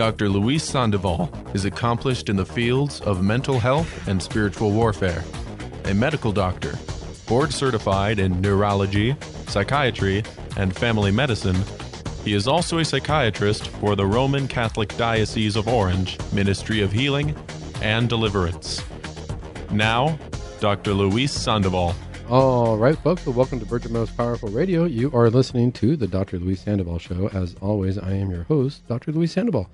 Dr. Luis Sandoval is accomplished in the fields of mental health and spiritual warfare, a medical doctor, board certified in neurology, psychiatry, and family medicine. He is also a psychiatrist for the Roman Catholic Diocese of Orange Ministry of Healing and Deliverance. Now, Dr. Luis Sandoval. All right, folks. Well, welcome to Virgin Most Powerful Radio. You are listening to the Dr. Luis Sandoval Show. As always, I am your host, Dr. Luis Sandoval.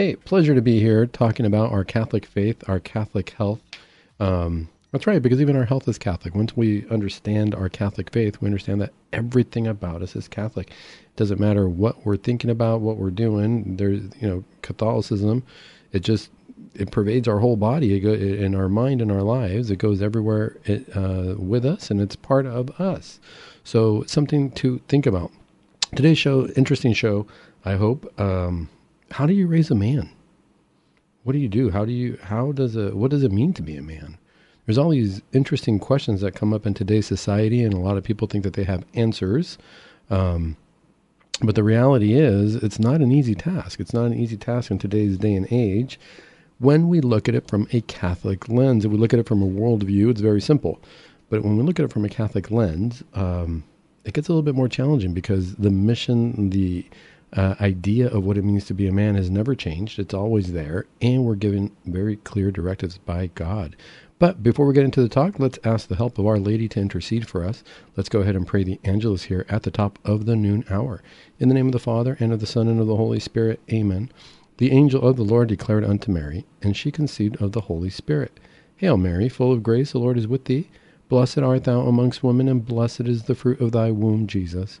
Hey, pleasure to be here talking about our Catholic faith, our Catholic health. Um, that's right, because even our health is Catholic. Once we understand our Catholic faith, we understand that everything about us is Catholic. It doesn't matter what we're thinking about, what we're doing. There's, you know, Catholicism. It just it pervades our whole body it go, in our mind in our lives. It goes everywhere it, uh, with us, and it's part of us. So something to think about. Today's show, interesting show. I hope. Um, how do you raise a man? What do you do? How do you? How does a? What does it mean to be a man? There's all these interesting questions that come up in today's society, and a lot of people think that they have answers. Um, but the reality is, it's not an easy task. It's not an easy task in today's day and age when we look at it from a Catholic lens. If we look at it from a worldview, it's very simple. But when we look at it from a Catholic lens, um, it gets a little bit more challenging because the mission, the uh, idea of what it means to be a man has never changed. It's always there, and we're given very clear directives by God. But before we get into the talk, let's ask the help of Our Lady to intercede for us. Let's go ahead and pray the Angelus here at the top of the noon hour. In the name of the Father, and of the Son, and of the Holy Spirit, amen. The angel of the Lord declared unto Mary, and she conceived of the Holy Spirit. Hail Mary, full of grace, the Lord is with thee. Blessed art thou amongst women, and blessed is the fruit of thy womb, Jesus.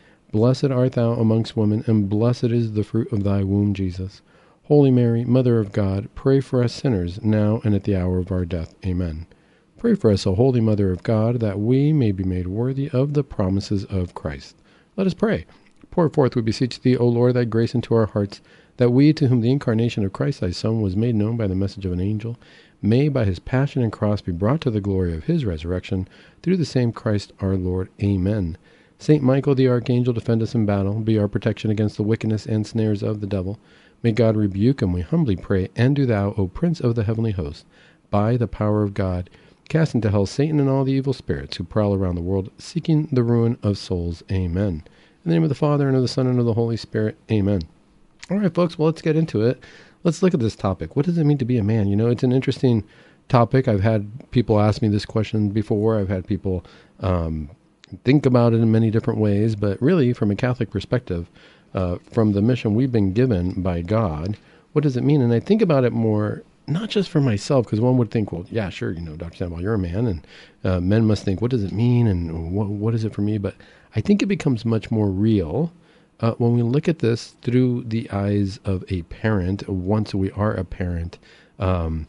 Blessed art thou amongst women, and blessed is the fruit of thy womb, Jesus. Holy Mary, Mother of God, pray for us sinners, now and at the hour of our death. Amen. Pray for us, O Holy Mother of God, that we may be made worthy of the promises of Christ. Let us pray. Pour forth, we beseech thee, O Lord, thy grace into our hearts that we, to whom the incarnation of Christ thy Son was made known by the message of an angel, may by his passion and cross be brought to the glory of his resurrection, through the same Christ our Lord. Amen. Saint Michael the archangel, defend us in battle, be our protection against the wickedness and snares of the devil. May God rebuke him, we humbly pray, and do thou, O Prince of the heavenly host, by the power of God, cast into hell Satan and all the evil spirits who prowl around the world, seeking the ruin of souls. Amen. In the name of the Father, and of the Son, and of the Holy Spirit. Amen. All right, folks. Well, let's get into it. Let's look at this topic. What does it mean to be a man? You know, it's an interesting topic. I've had people ask me this question before. I've had people um, think about it in many different ways. But really, from a Catholic perspective, uh, from the mission we've been given by God, what does it mean? And I think about it more not just for myself, because one would think, well, yeah, sure, you know, Dr. Sandoval, you're a man, and uh, men must think, what does it mean, and what, what is it for me? But I think it becomes much more real uh, when we look at this through the eyes of a parent, once we are a parent, um,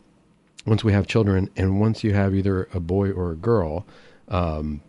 once we have children, and once you have either a boy or a girl, um,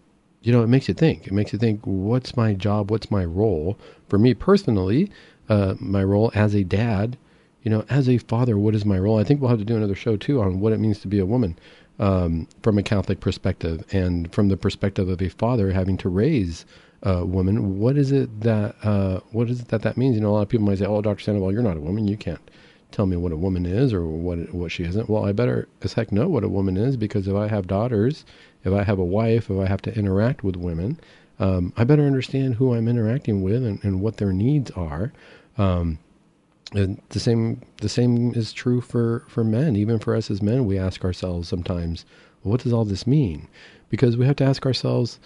you know, it makes you think. It makes you think, what's my job? What's my role? For me personally, uh, my role as a dad, you know, as a father, what is my role? I think we'll have to do another show too on what it means to be a woman um, from a Catholic perspective and from the perspective of a father having to raise uh, woman. What is it that uh, what is it that that means? You know, a lot of people might say, "Oh, Doctor Sandoval, you're not a woman. You can't tell me what a woman is or what what she isn't." Well, I better as heck know what a woman is because if I have daughters, if I have a wife, if I have to interact with women, um, I better understand who I'm interacting with and, and what their needs are. Um, and the same the same is true for for men. Even for us as men, we ask ourselves sometimes, well, "What does all this mean?" Because we have to ask ourselves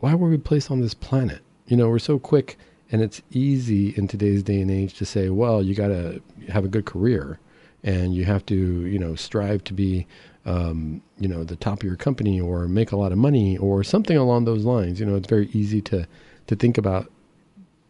why were we placed on this planet? You know, we're so quick and it's easy in today's day and age to say, well, you got to have a good career and you have to, you know, strive to be, um, you know, the top of your company or make a lot of money or something along those lines. You know, it's very easy to, to think about,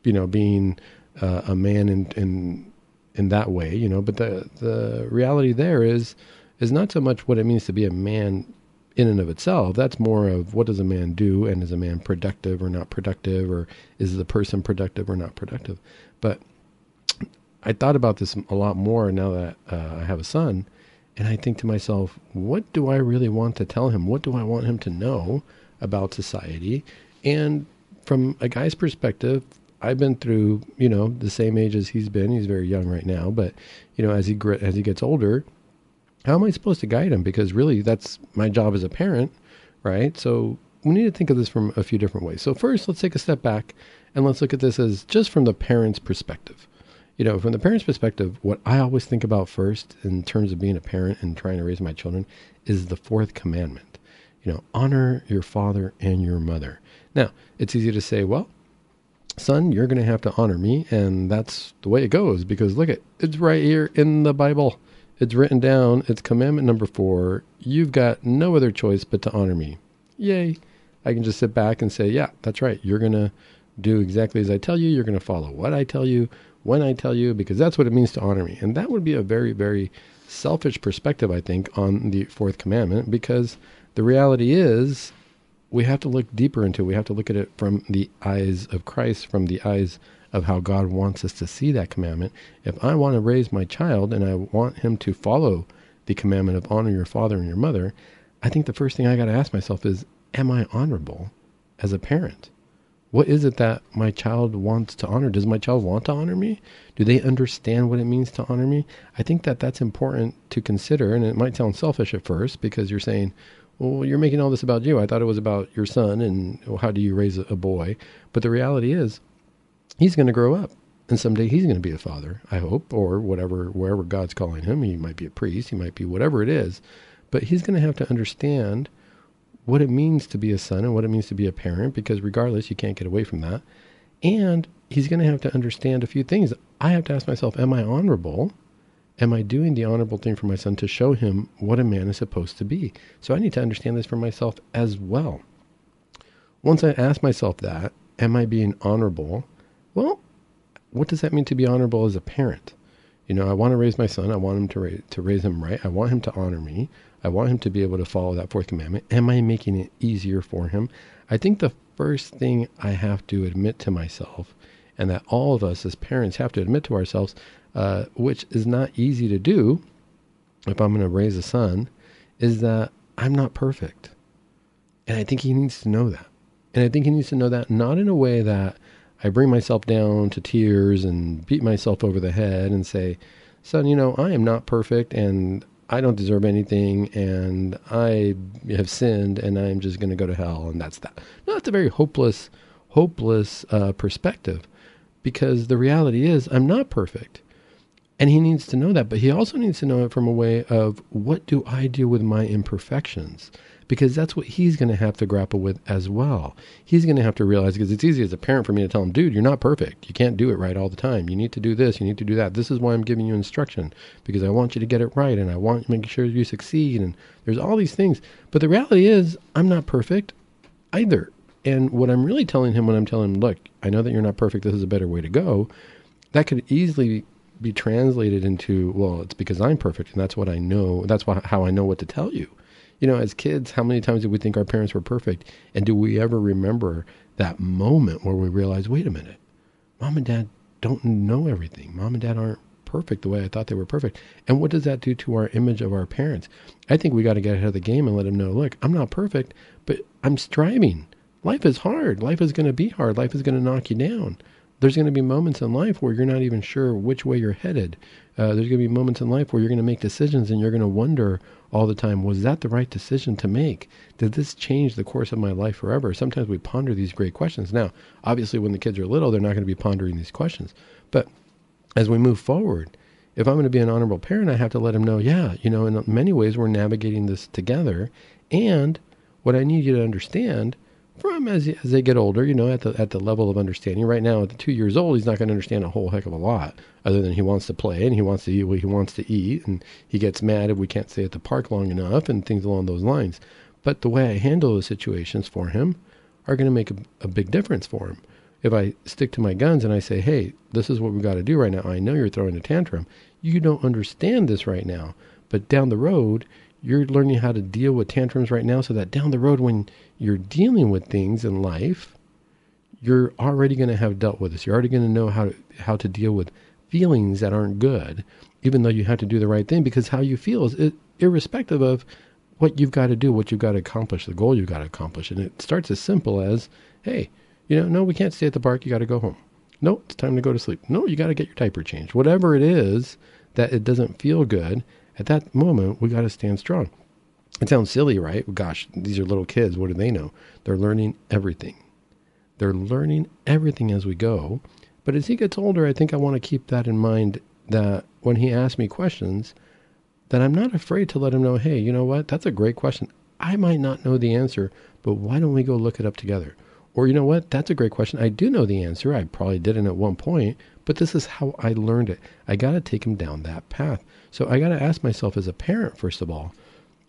you know, being uh, a man in, in, in that way, you know, but the, the reality there is, is not so much what it means to be a man in and of itself. That's more of what does a man do and is a man productive or not productive or is the person productive or not productive. But I thought about this a lot more now that uh, I have a son. And I think to myself, what do I really want to tell him? What do I want him to know about society? And from a guy's perspective, I've been through, you know, the same age as he's been. He's very young right now, but you know, as he as he gets older, how am I supposed to guide him? Because really, that's my job as a parent, right? So we need to think of this from a few different ways. So first, let's take a step back and let's look at this as just from the parent's perspective. You know, from the parent's perspective, what I always think about first in terms of being a parent and trying to raise my children is the fourth commandment. You know, honor your father and your mother. Now, it's easy to say, well, son, you're going to have to honor me. And that's the way it goes because look at it's right here in the Bible. It's written down. It's commandment number four. You've got no other choice but to honor me. Yay. I can just sit back and say, yeah, that's right. You're going to do exactly as I tell you. You're going to follow what I tell you, when I tell you, because that's what it means to honor me. And that would be a very, very selfish perspective, I think, on the fourth commandment because the reality is we have to look deeper into it. We have to look at it from the eyes of Christ, from the eyes of how God wants us to see that commandment. If I want to raise my child and I want him to follow the commandment of honor your father and your mother, I think the first thing I got to ask myself is, am I honorable as a parent? What is it that my child wants to honor? Does my child want to honor me? Do they understand what it means to honor me? I think that that's important to consider. And it might sound selfish at first because you're saying, well, you're making all this about you. I thought it was about your son and how do you raise a boy? But the reality is, he's going to grow up and someday he's going to be a father, I hope, or whatever, wherever God's calling him. He might be a priest, he might be whatever it is, but he's going to have to understand what it means to be a son and what it means to be a parent because regardless, you can't get away from that. And he's going to have to understand a few things. I have to ask myself, am I honorable? Am I doing the honorable thing for my son to show him what a man is supposed to be? So I need to understand this for myself as well. Once I ask myself that, am I being honorable? Well, what does that mean to be honorable as a parent? You know, I want to raise my son. I want him to raise, to raise him right. I want him to honor me. I want him to be able to follow that fourth commandment. Am I making it easier for him? I think the first thing I have to admit to myself, and that all of us as parents have to admit to ourselves, uh, which is not easy to do if I'm going to raise a son, is that I'm not perfect. And I think he needs to know that. And I think he needs to know that not in a way that I bring myself down to tears and beat myself over the head and say, son, you know, I am not perfect and I don't deserve anything and I have sinned and I'm just going to go to hell and that's that. No, that's a very hopeless, hopeless uh, perspective because the reality is I'm not perfect. And he needs to know that, but he also needs to know it from a way of what do I do with my imperfections? Because that's what he's going to have to grapple with as well. He's going to have to realize because it's easy as a parent for me to tell him, dude, you're not perfect. You can't do it right all the time. You need to do this. You need to do that. This is why I'm giving you instruction because I want you to get it right and I want to make sure you succeed. And there's all these things. But the reality is, I'm not perfect either. And what I'm really telling him when I'm telling him, look, I know that you're not perfect. This is a better way to go. That could easily be translated into well it's because i'm perfect and that's what i know that's why, how i know what to tell you you know as kids how many times did we think our parents were perfect? And do we ever remember that moment where we realize wait a minute. Mom and dad don't know everything. Mom and dad aren't perfect the way i thought they were perfect. And what does that do to our image of our parents? I think we got to get ahead of the game and let them know look i'm not perfect but i'm striving. Life is hard. Life is going to be hard. Life is going to knock you down there's going to be moments in life where you're not even sure which way you're headed. Uh, there's going to be moments in life where you're going to make decisions and you're going to wonder all the time, was that the right decision to make? Did this change the course of my life forever? Sometimes we ponder these great questions. Now, obviously, when the kids are little, they're not going to be pondering these questions. But as we move forward, if I'm going to be an honorable parent, I have to let them know, yeah, you know, in many ways, we're navigating this together. And what I need you to understand from as, as they get older, you know, at the at the level of understanding. Right now, at the two years old, he's not going to understand a whole heck of a lot, other than he wants to play and he wants to eat what he wants to eat, and he gets mad if we can't stay at the park long enough, and things along those lines. But the way I handle those situations for him are going to make a, a big difference for him. If I stick to my guns and I say, "Hey, this is what we got to do right now. I know you're throwing a tantrum. You don't understand this right now, But down the road, you're learning how to deal with tantrums right now so that down the road, when you're dealing with things in life, you're already going to have dealt with this. You're already going to know how to, how to deal with feelings that aren't good, even though you have to do the right thing because how you feel is irrespective of what you've got to do, what you've got to accomplish, the goal you've got to accomplish. And it starts as simple as, hey, you know, no, we can't stay at the park. You got to go home. No, it's time to go to sleep. No, you got to get your diaper changed. Whatever it is that it doesn't feel good, at that moment, we got to stand strong. It sounds silly, right? Gosh, these are little kids. What do they know? They're learning everything. They're learning everything as we go. But as he gets older, I think I want to keep that in mind that when he asks me questions, that I'm not afraid to let him know, hey, you know what? That's a great question. I might not know the answer, but why don't we go look it up together? Or, you know what? That's a great question. I do know the answer. I probably didn't at one point, but this is how I learned it. I got to take him down that path. So I got to ask myself as a parent, first of all,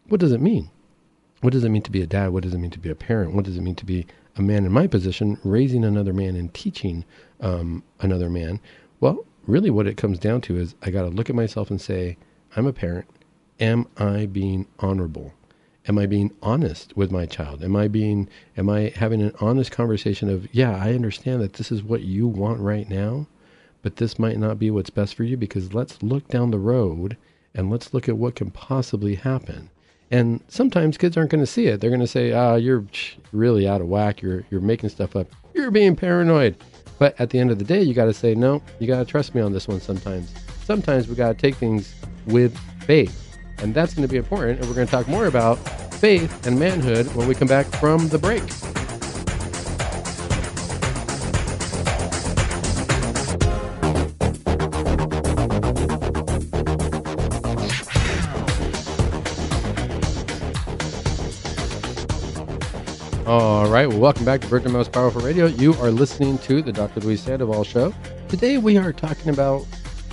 what does it mean? What does it mean to be a dad? What does it mean to be a parent? What does it mean to be a man in my position, raising another man and teaching um, another man? Well, really, what it comes down to is I got to look at myself and say, I'm a parent. Am I being honorable? Am I being honest with my child? Am I being am I having an honest conversation of, yeah, I understand that this is what you want right now, but this might not be what's best for you because let's look down the road and let's look at what can possibly happen. And sometimes kids aren't going to see it. They're going to say, "Ah, oh, you're really out of whack. You're you're making stuff up. You're being paranoid." But at the end of the day, you got to say, "No, you got to trust me on this one sometimes." Sometimes we got to take things with faith and that's going to be important. And we're going to talk more about faith and manhood when we come back from the break. All right, well, welcome back to Virgin Most Powerful Radio. You are listening to the Dr. Luis Sandoval Show. Today we are talking about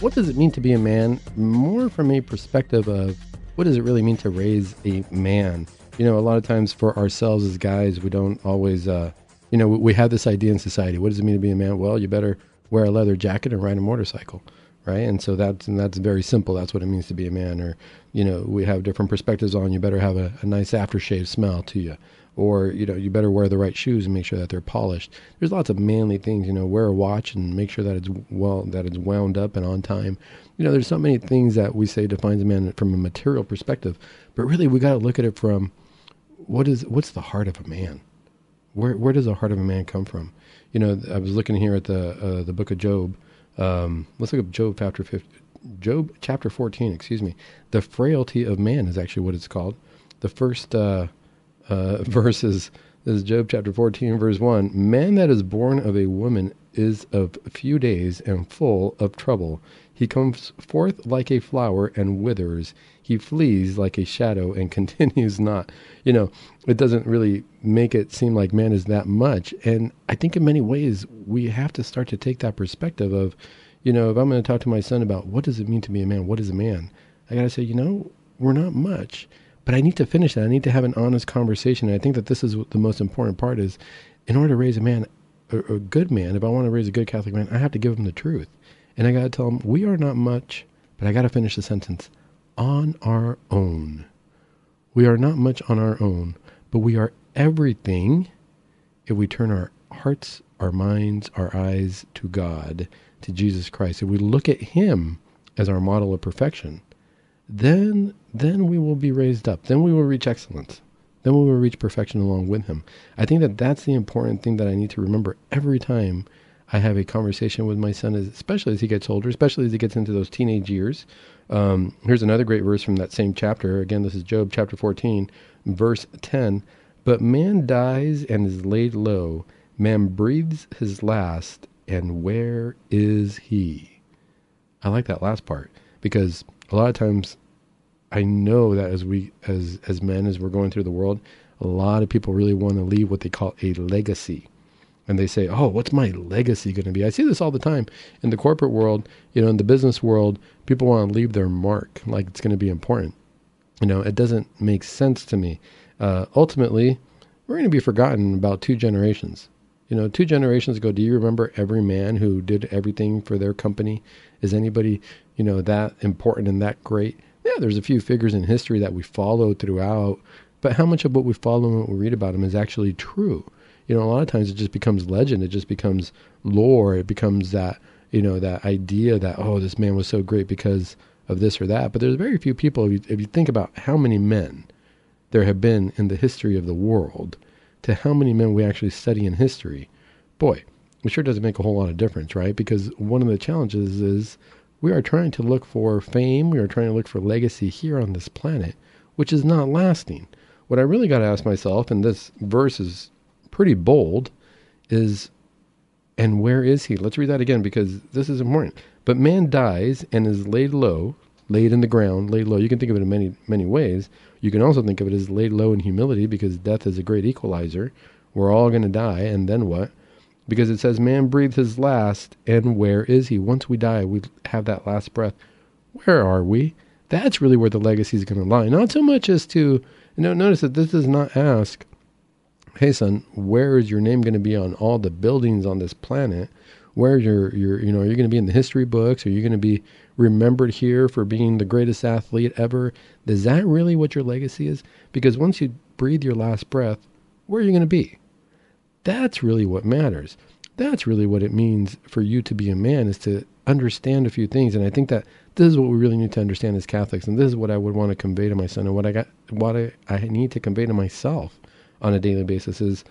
what does it mean to be a man, more from a perspective of what does it really mean to raise a man? You know, a lot of times for ourselves as guys, we don't always, uh, you know, we have this idea in society. What does it mean to be a man? Well, you better wear a leather jacket and ride a motorcycle, right? And so that's and that's very simple. That's what it means to be a man. Or, you know, we have different perspectives on. You better have a, a nice aftershave smell to you or you know you better wear the right shoes and make sure that they're polished there's lots of manly things you know wear a watch and make sure that it's well that it's wound up and on time you know, there's so many things that we say defines a man from a material perspective, but really we got to look at it from what is what's the heart of a man? Where where does the heart of a man come from? You know, I was looking here at the uh, the book of Job. Um, let's look at Job chapter 50, Job chapter 14. Excuse me. The frailty of man is actually what it's called. The first uh, uh, verse is, is Job chapter 14, verse 1. Man that is born of a woman is of few days and full of trouble. He comes forth like a flower and withers. He flees like a shadow and continues not. You know, it doesn't really make it seem like man is that much. And I think in many ways, we have to start to take that perspective of, you know, if I'm going to talk to my son about what does it mean to be a man? What is a man? I got to say, you know, we're not much. But I need to finish that. I need to have an honest conversation. And I think that this is the most important part is in order to raise a man, a, a good man, if I want to raise a good Catholic man, I have to give him the truth. And I got to tell him, we are not much, but I got to finish the sentence on our own. We are not much on our own, but we are everything if we turn our hearts, our minds, our eyes to God, to Jesus Christ. If we look at Him as our model of perfection, then then we will be raised up. Then we will reach excellence. Then we will reach perfection along with Him. I think that that's the important thing that I need to remember every time I have a conversation with my son, especially as he gets older, especially as he gets into those teenage years. Um, here's another great verse from that same chapter. Again, this is Job chapter 14, verse 10. But man dies and is laid low. Man breathes his last, and where is he? I like that last part because a lot of times I know that as we as as men as we're going through the world, a lot of people really want to leave what they call a legacy and they say, "Oh, what's my legacy going to be?" I see this all the time in the corporate world, you know, in the business world. People want to leave their mark, like it's going to be important. You know, it doesn't make sense to me. Uh, ultimately, we're going to be forgotten about two generations. You know, two generations ago, do you remember every man who did everything for their company? Is anybody, you know, that important and that great yeah, there's a few figures in history that we follow throughout, but how much of what we follow and what we read about them is actually true? You know, a lot of times it just becomes legend. It just becomes lore. It becomes that, you know, that idea that, oh, this man was so great because of this or that. But there's very few people, if you, if you think about how many men there have been in the history of the world to how many men we actually study in history, boy, it sure doesn't make a whole lot of difference, right? Because one of the challenges is we are trying to look for fame, we are trying to look for legacy here on this planet, which is not lasting. What I really got to ask myself, and this verse is pretty bold, is and where is he? Let's read that again because this is important. But man dies and is laid low, laid in the ground, laid low. You can think of it in many, many ways. You can also think of it as laid low in humility because death is a great equalizer. We're all going to die, and then what? Because it says, Man breathed his last, and where is he? Once we die, we have that last breath. Where are we? That's really where the legacy is going to lie. Not so much as to, you know, notice that this does not ask, Hey, son, where is your name going to be on all the buildings on this planet? Where your your you know are you going to be in the history books? Are you going to be remembered here for being the greatest athlete ever? Is that really what your legacy is? Because once you breathe your last breath, where are you going to be? That's really what matters. That's really what it means for you to be a man is to understand a few things. And I think that this is what we really need to understand as Catholics. And this is what I would want to convey to my son and what I got, what I, I need to convey to myself on a daily basis is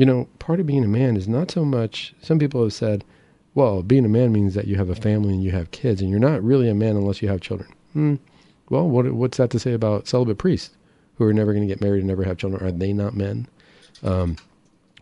you know, part of being a man is not so much, some people have said, well, being a man means that you have a family and you have kids, and you're not really a man unless you have children. Hmm. Well, what, what's that to say about celibate priests who are never going to get married and never have children? Are they not men? Um,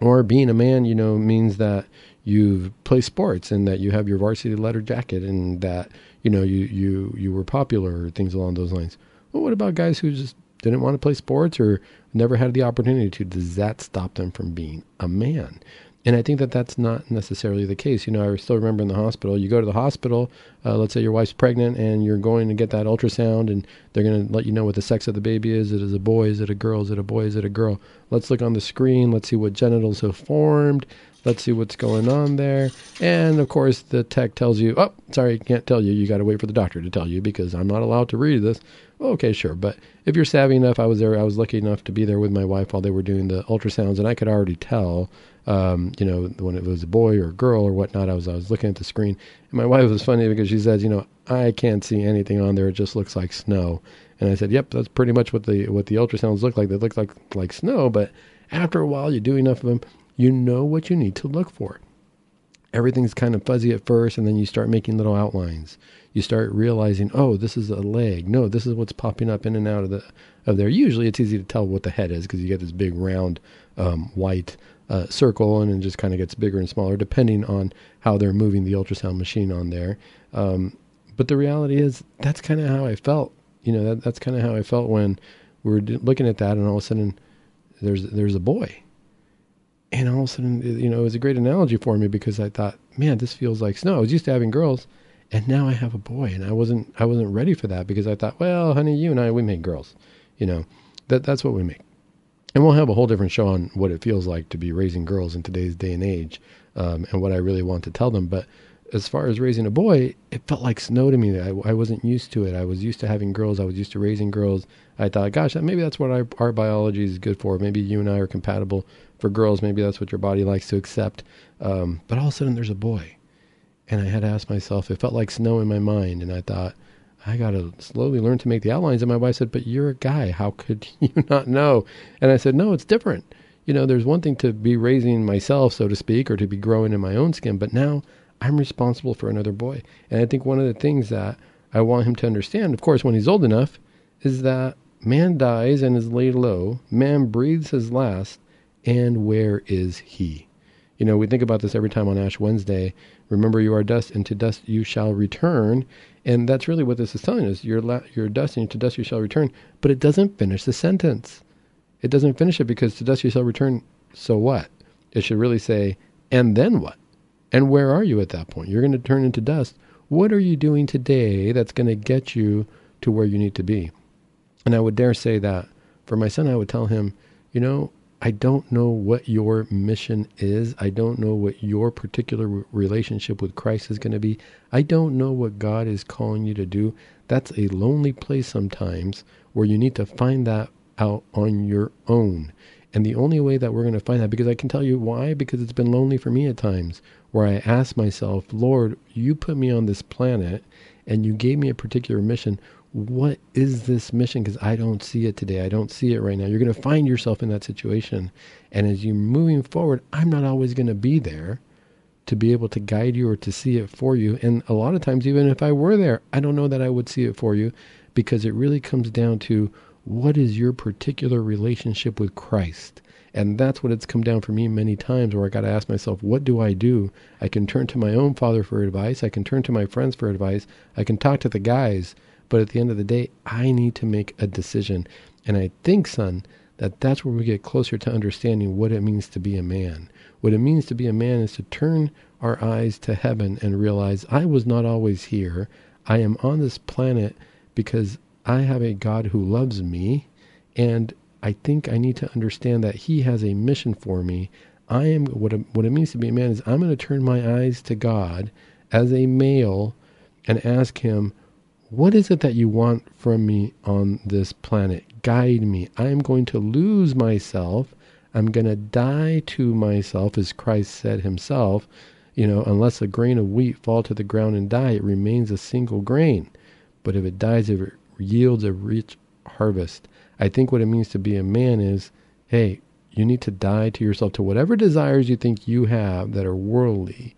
or being a man, you know, means that you play sports and that you have your varsity letter jacket and that you know you you you were popular or things along those lines. Well, what about guys who just didn't want to play sports or never had the opportunity to, does that stop them from being a man? And I think that that's not necessarily the case. You know, I still remember in the hospital, you go to the hospital, uh, let's say your wife's pregnant and you're going to get that ultrasound and they're going to let you know what the sex of the baby is. Is it a boy? Is it a girl? Is it a boy? Is it a girl? Let's look on the screen. Let's see what genitals have formed. Let's see what's going on there. And of course, the tech tells you, oh, sorry, can't tell you. You got to wait for the doctor to tell you because I'm not allowed to read this. Okay, sure. But if you're savvy enough, I was there. I was lucky enough to be there with my wife while they were doing the ultrasounds, and I could already tell, um, you know, when it was a boy or a girl or whatnot. I was I was looking at the screen, and my wife was funny because she says, you know, I can't see anything on there. It just looks like snow. And I said, yep, that's pretty much what the what the ultrasounds look like. They look like like snow, but after a while, you do enough of them, you know what you need to look for everything's kind of fuzzy at first and then you start making little outlines. You start realizing oh this is a leg. No this is what's popping up in and out of the of there. Usually it's easy to tell what the head is because you get this big round um, white uh, circle and it just kind of gets bigger and smaller depending on how they're moving the ultrasound machine on there. Um, but the reality is that's kind of how i felt. You know that, that's kind of how i felt when we were looking at that and all of a sudden there's there's a boy and all of a sudden, you know, it was a great analogy for me because I thought, man, this feels like snow. I was used to having girls, and now I have a boy, and I wasn't, I wasn't ready for that because I thought, well, honey, you and I, we make girls, you know, that that's what we make, and we'll have a whole different show on what it feels like to be raising girls in today's day and age, um, and what I really want to tell them. But as far as raising a boy, it felt like snow to me. I, I wasn't used to it. I was used to having girls. I was used to raising girls. I thought, gosh, maybe that's what our, our biology is good for. Maybe you and I are compatible for girls, maybe that's what your body likes to accept. Um, but all of a sudden, there's a boy. And I had to ask myself, it felt like snow in my mind. And I thought, I got to slowly learn to make the outlines. And my wife said, But you're a guy. How could you not know? And I said, No, it's different. You know, there's one thing to be raising myself, so to speak, or to be growing in my own skin. But now I'm responsible for another boy. And I think one of the things that I want him to understand, of course, when he's old enough, is that man dies and is laid low, man breathes his last, and where is he? You know, we think about this every time on Ash Wednesday. Remember, you are dust, and to dust you shall return. And that's really what this is telling us. You're, la- you're dust, and to dust you shall return. But it doesn't finish the sentence. It doesn't finish it because to dust you shall return. So what? It should really say, and then what? And where are you at that point? You're going to turn into dust. What are you doing today that's going to get you to where you need to be? And I would dare say that for my son, I would tell him, you know, I don't know what your mission is. I don't know what your particular relationship with Christ is going to be. I don't know what God is calling you to do. That's a lonely place sometimes where you need to find that out on your own. And the only way that we're going to find that, because I can tell you why, because it's been lonely for me at times, where I ask myself, Lord, you put me on this planet and you gave me a particular mission what is this mission? Because I don't see it today. I don't see it right now. You're going to find yourself in that situation. And as you're moving forward, I'm not always going to be there to be able to guide you or to see it for you. And a lot of times, even if I were there, I don't know that I would see it for you because it really comes down to what is your particular relationship with Christ? And that's what it's come down for me many times where I got to ask myself, what do I do? I can turn to my own father for advice. I can turn to my friends for advice. I can talk to the guys but at the end of the day, I need to make a decision. And I think, son, that that's where we get closer to understanding what it means to be a man. What it means to be a man is to turn our eyes to heaven and realize I was not always here. I am on this planet because I have a God who loves me. And I think I need to understand that He has a mission for me. I am what it, what it means to be a man is I'm going to turn my eyes to God as a male and ask Him, what is it that you want from me on this planet? Guide me. I am going to lose myself. I'm going to die to myself, as Christ said himself. You know, unless a grain of wheat fall to the ground and die, it remains a single grain. But if it dies, it yields a rich harvest. I think what it means to be a man is, hey, you need to die to yourself, to whatever desires you think you have that are worldly,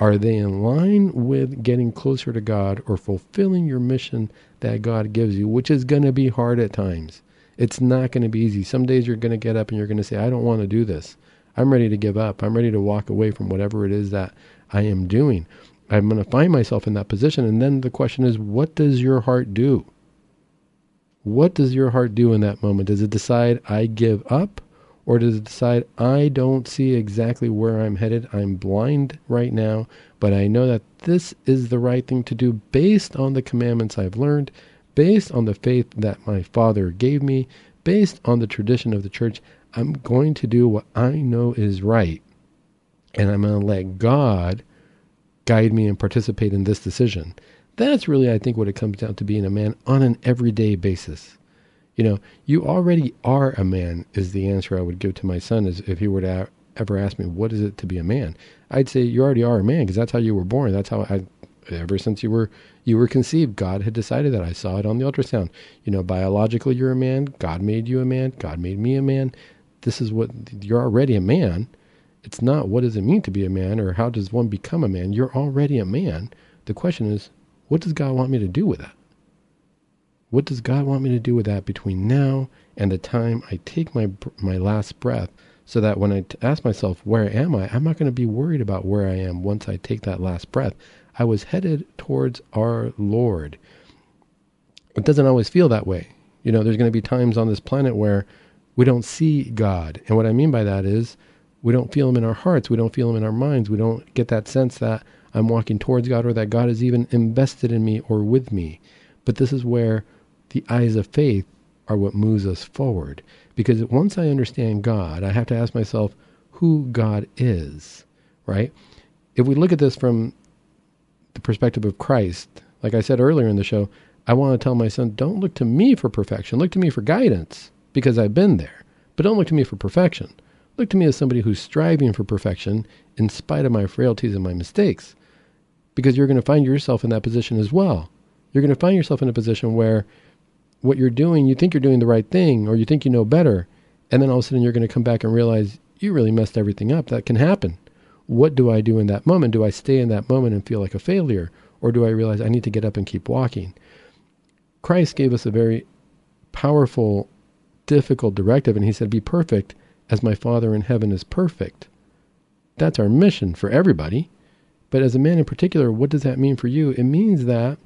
are they in line with getting closer to God or fulfilling your mission that God gives you, which is going to be hard at times? It's not going to be easy. Some days you're going to get up and you're going to say, I don't want to do this. I'm ready to give up. I'm ready to walk away from whatever it is that I am doing. I'm going to find myself in that position. And then the question is, what does your heart do? What does your heart do in that moment? Does it decide, I give up? Or to decide I don't see exactly where I'm headed? I'm blind right now, but I know that this is the right thing to do based on the commandments I've learned, based on the faith that my father gave me, based on the tradition of the church. I'm going to do what I know is right, and I'm going to let God guide me and participate in this decision. That's really, I think, what it comes down to being a man on an everyday basis. You know, you already are a man is the answer I would give to my son is if he were to ever ask me, what is it to be a man? I'd say you already are a man because that's how you were born. That's how I, ever since you were, you were conceived, God had decided that I saw it on the ultrasound. You know, biologically you're a man. God made you a man. God made me a man. This is what you're already a man. It's not what does it mean to be a man or how does one become a man? You're already a man. The question is, what does God want me to do with that? What does God want me to do with that between now and the time I take my my last breath so that when I t- ask myself, where am I? I'm not going to be worried about where I am once I take that last breath. I was headed towards our Lord. It doesn't always feel that way. You know, there's going to be times on this planet where we don't see God. And what I mean by that is we don't feel Him in our hearts. We don't feel Him in our minds. We don't get that sense that I'm walking towards God or that God is even invested in me or with me. But this is where the eyes of faith are what moves us forward. Because once I understand God, I have to ask myself who God is, right? If we look at this from the perspective of Christ, like I said earlier in the show, I want to tell my son, don't look to me for perfection. Look to me for guidance because I've been there. But don't look to me for perfection. Look to me as somebody who's striving for perfection in spite of my frailties and my mistakes. Because you're going to find yourself in that position as well. You're going to find yourself in a position where what you're doing, you think you're doing the right thing or you think you know better. And then all of a sudden you're going to come back and realize you really messed everything up. That can happen. What do I do in that moment? Do I stay in that moment and feel like a failure? Or do I realize I need to get up and keep walking? Christ gave us a very powerful, difficult directive, and he said, Be perfect as my Father in heaven is perfect. That's our mission for everybody. But as a man in particular, what does that mean for you? It means that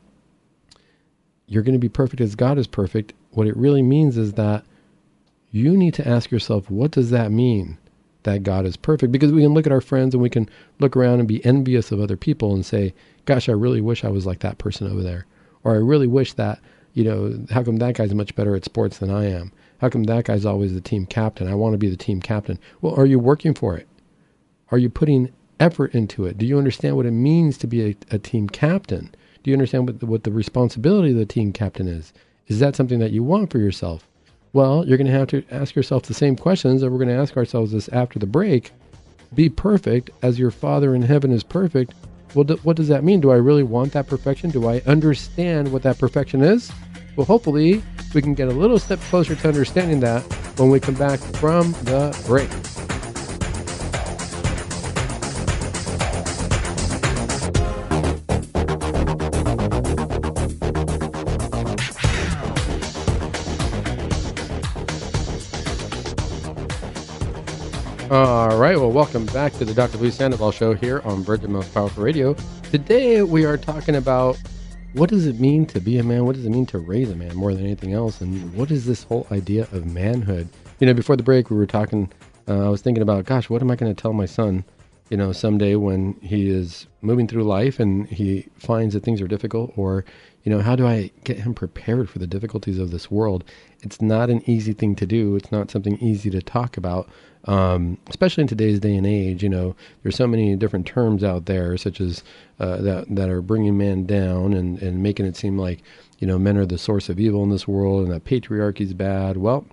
you're going to be perfect as God is perfect, what it really means is that you need to ask yourself, what does that mean that God is perfect? Because we can look at our friends and we can look around and be envious of other people and say, gosh, I really wish I was like that person over there. Or I really wish that, you know, how come that guy's much better at sports than I am? How come that guy's always the team captain? I want to be the team captain. Well, are you working for it? Are you putting effort into it? Do you understand what it means to be a, a team captain? Do you understand what the, what the responsibility of the team captain is? Is that something that you want for yourself? Well, you're going to have to ask yourself the same questions, that we're going to ask ourselves this after the break. Be perfect as your Father in heaven is perfect. Well, what does that mean? Do I really want that perfection? Do I understand what that perfection is? Well, hopefully, we can get a little step closer to understanding that when we come back from the break. All right. Well, welcome back to the Dr. Louis Sandoval Show here on Virgin Most Powerful Radio. Today we are talking about what does it mean to be a man? What does it mean to raise a man more than anything else? And what is this whole idea of manhood? You know, before the break, we were talking. Uh, I was thinking about, gosh, what am I going to tell my son? You know, someday when he is moving through life and he finds that things are difficult, or you know, how do I get him prepared for the difficulties of this world? It's not an easy thing to do. It's not something easy to talk about um, especially in today's day and age, you know, there's so many different terms out there, such as uh, that that are bringing man down and and making it seem like you know men are the source of evil in this world and that patriarchy is bad. Well,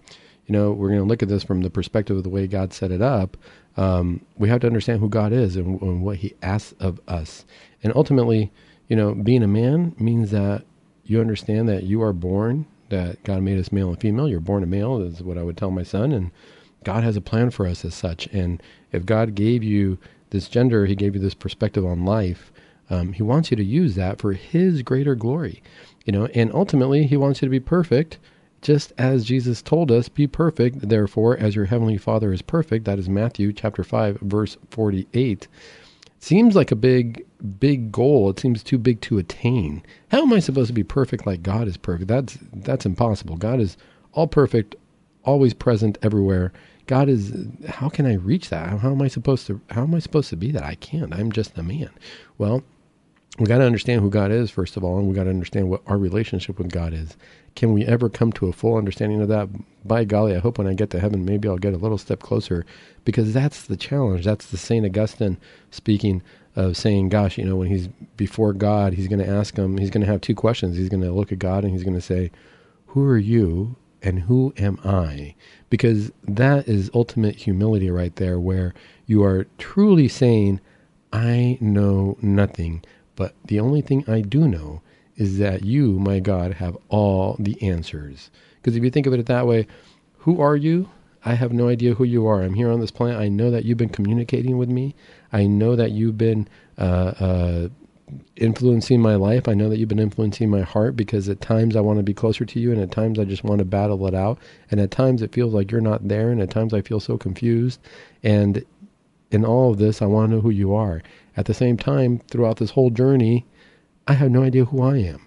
you know, we're going to look at this from the perspective of the way God set it up. Um, we have to understand who God is and, and what He asks of us, and ultimately, you know, being a man means that you understand that you are born that God made us male and female. You're born a male is what I would tell my son, and God has a plan for us as such. And if God gave you this gender, He gave you this perspective on life, um, He wants you to use that for His greater glory. You know, and ultimately, He wants you to be perfect, just as Jesus told us, "Be perfect, therefore, as your heavenly Father is perfect." That is Matthew chapter five, verse forty-eight. Seems like a big, big goal. It seems too big to attain. How am I supposed to be perfect like God is perfect? That's that's impossible. God is all perfect, always present everywhere God is how can I reach that? How am I supposed to how am I supposed to be that? I can't. I'm just a man. Well, we got to understand who God is first of all, and we got to understand what our relationship with God is. Can we ever come to a full understanding of that? By golly, I hope when I get to heaven, maybe I'll get a little step closer, because that's the challenge. That's the Saint Augustine speaking of saying, "Gosh, you know, when he's before God, he's going to ask him. He's going to have two questions. He's going to look at God and he's going to say, "Who are you?" And who am I? Because that is ultimate humility right there, where you are truly saying, I know nothing, but the only thing I do know is that you, my God, have all the answers. Because if you think of it that way, who are you? I have no idea who you are. I'm here on this planet. I know that you've been communicating with me. I know that you've been uh, uh, influencing my life. I know that you've been influencing my heart because at times I want to be closer to you and at times I just want to battle it out. And at times it feels like you're not there and at times I feel so confused. And in all of this, I want to know who you are. At the same time, throughout this whole journey, I have no idea who I am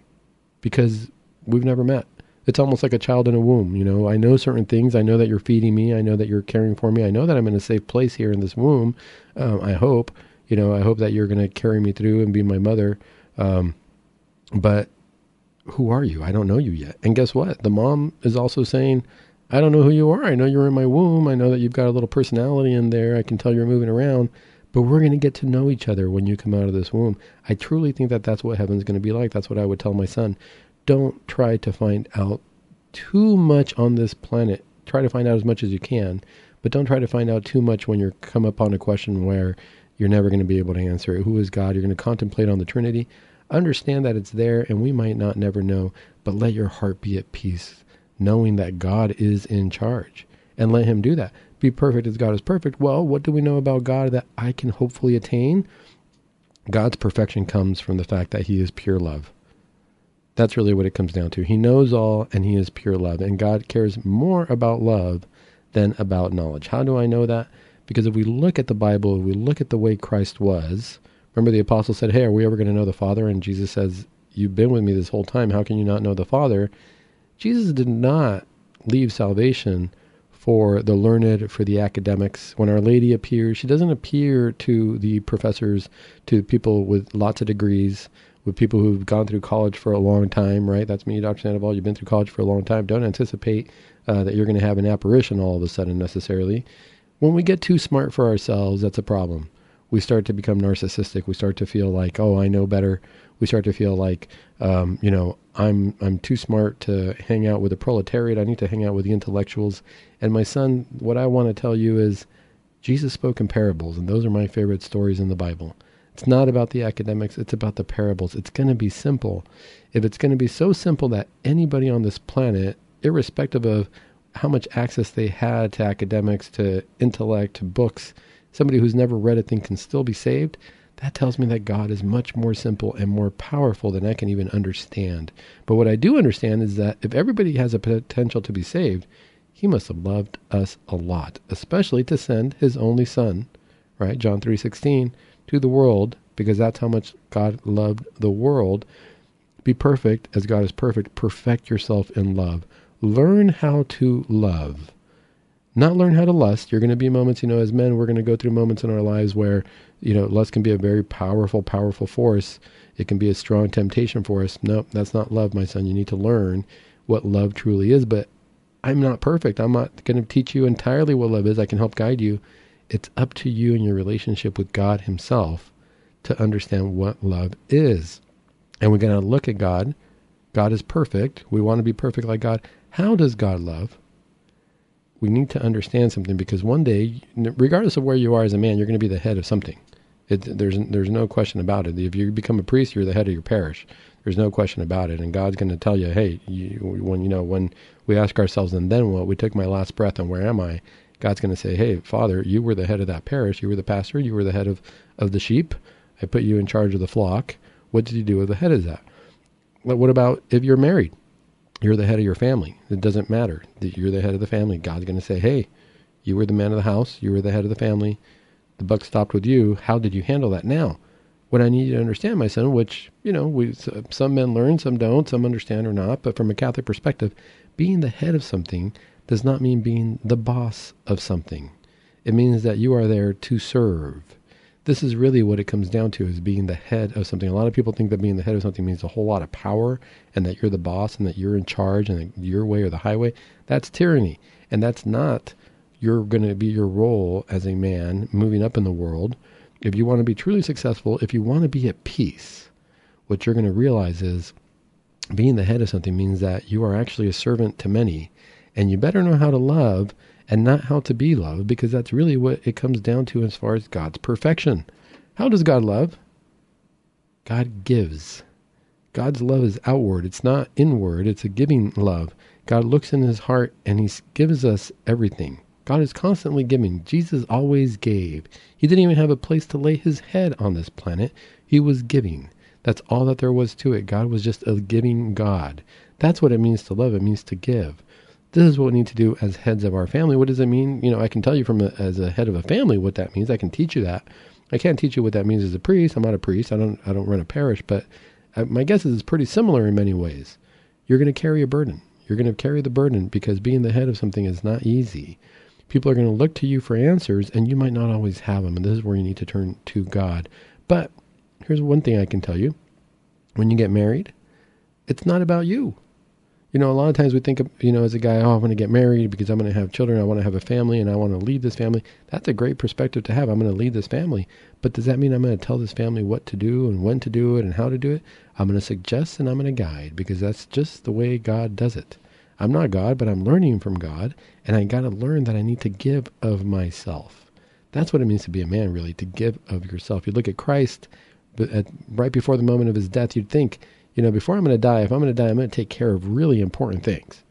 because we've never met. It's almost like a child in a womb. You know, I know certain things. I know that you're feeding me. I know that you're caring for me. I know that I'm in a safe place here in this womb. Um, I hope you know, I hope that you're going to carry me through and be my mother. Um, but who are you? I don't know you yet. And guess what? The mom is also saying, I don't know who you are. I know you're in my womb. I know that you've got a little personality in there. I can tell you're moving around, but we're going to get to know each other when you come out of this womb. I truly think that that's what heaven's going to be like. That's what I would tell my son. Don't try to find out too much on this planet. Try to find out as much as you can, but don't try to find out too much when you come upon a question where you're never going to be able to answer it. Who is God? You're going to contemplate on the Trinity. Understand that it's there and we might not never know, but let your heart be at peace, knowing that God is in charge and let Him do that. Be perfect as God is perfect. Well, what do we know about God that I can hopefully attain? God's perfection comes from the fact that He is pure love. That's really what it comes down to. He knows all and He is pure love. And God cares more about love than about knowledge. How do I know that? Because if we look at the Bible, if we look at the way Christ was, remember the apostle said, Hey, are we ever going to know the Father? And Jesus says, You've been with me this whole time. How can you not know the Father? Jesus did not leave salvation for the learned, for the academics. When Our Lady appears, she doesn't appear to the professors, to people with lots of degrees. with people who've gone through college for a long time, right? That's me, Dr. Sandoval. You've been through college for a long time. Don't anticipate uh, that you're going to have an apparition all of a sudden necessarily. When we get too smart for ourselves, that's a problem. We start to become narcissistic. We start to feel like, oh, I know better. We start to feel like, um, you know, I'm I'm too smart to hang out with the proletariat. I need to hang out with the intellectuals. And my son, what I want to tell you is, Jesus spoke in parables, and those are my favorite stories in the Bible. It's not about the academics, it's about the parables. It's going to be simple. If it's going to be so simple that anybody on this planet, irrespective of how much access they had to academics, to intellect, to books, somebody who's never read a thing can still be saved, that tells me that God is much more simple and more powerful than I can even understand. But what I do understand is that if everybody has a potential to be saved, he must have loved us a lot, especially to send his only son, right? John 3:16 to the world because that's how much God loved the world. Be perfect as God is perfect. Perfect yourself in love. Learn how to love. Not learn how to lust. You're going to be moments, you know, as men, we're going to go through moments in our lives where, you know, lust can be a very powerful, powerful force. It can be a strong temptation for us. No, that's not love, my son. You need to learn what love truly is. But I'm not perfect. I'm not going to teach you entirely what love is. I can help guide you it's up to you and your relationship with God Himself to understand what love is. And we're going to look at God. God is perfect. We want to be perfect like God. How does God love? We need to understand something because one day, regardless of where you are as a man, you're going to be the head of something. It, there's there's no question about it. If you become a priest, you're the head of your parish. There's no question about it. And God's going to tell you, hey, you, when you know when we ask ourselves, and then what? We took my last breath, and where am I? God's going to say, hey, Father, you were the head of that parish. You were the pastor. You were the head of, of the sheep. I put you in charge of the flock. What did you do with the head of that? What about if you're married? You're the head of your family. It doesn't matter. That you're the head of the family. God's going to say, hey, you were the man of the house. You were the head of the family. The buck stopped with you. How did you handle that? Now, what I need you to understand, my son, which, you know, we, some men learn, some don't, some understand or not, but from a Catholic perspective, being the head of something does not mean being the boss of something. It means that you are there to serve. This is really what it comes down to is being the head of something. A lot of people think that being the head of something means a whole lot of power and that you're the boss and that you're in charge and that your way or the highway. That's tyranny. And that's not you're going to be your role as a man moving up in the world. If you want to be truly successful, if you want to be at peace, what you're going to realize is being the head of something means that you are actually a servant to many and you better know how to love and not how to be loved because that's really what it comes down to as far as God's perfection. How does God love? God gives. God's love is outward, it's not inward, it's a giving love. God looks in his heart and he gives us everything. God is constantly giving. Jesus always gave. He didn't even have a place to lay his head on this planet. He was giving. That's all that there was to it. God was just a giving God. That's what it means to love. It means to give this is what we need to do as heads of our family. What does it mean? You know, I can tell you from a, as a head of a family what that means. I can teach you that. I can't teach you what that means as a priest. I'm not a priest. I don't. I don't run a parish. But I, my guess is it's pretty similar in many ways. You're going to carry a burden. You're going to carry the burden because being the head of something is not easy. People are going to look to you for answers, and you might not always have them. And this is where you need to turn to God. But here's one thing I can tell you: when you get married, it's not about you you know, a lot of times we think, of, you know, as a guy, oh, I'm going to get married because I'm going to have children. I want to have a family and I want to lead this family. That's a great perspective to have. I'm going to lead this family. But does that mean I'm going to tell this family what to do and when to do it and how to do it? I'm going to suggest and I'm going to guide because that's just the way God does it. I'm not God, but I'm learning from God. And I got to learn that I need to give of myself. That's what it means to be a man, really, to give of yourself. You look at Christ, but at, right before the moment of his death, you'd think, you know, before I'm going to die, if I'm going to die, I'm going to take care of really important things.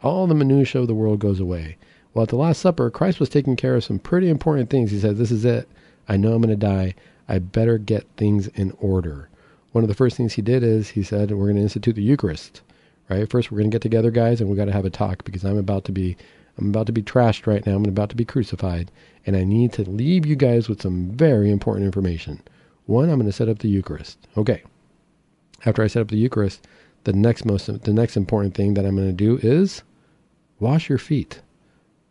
All the minutiae of the world goes away. Well, at the Last Supper, Christ was taking care of some pretty important things. He said, This is it. I know I'm going to die. I better get things in order. One of the first things he did is he said, We're going to institute the Eucharist. Right? First, we're going to get together, guys, and we got to have a talk because I'm about to be. I'm about to be trashed right now. I'm about to be crucified. And I need to leave you guys with some very important information. One, I'm going to set up the Eucharist. Okay after I set up the Eucharist, the next most the next important thing that I'm going to do is wash your feet.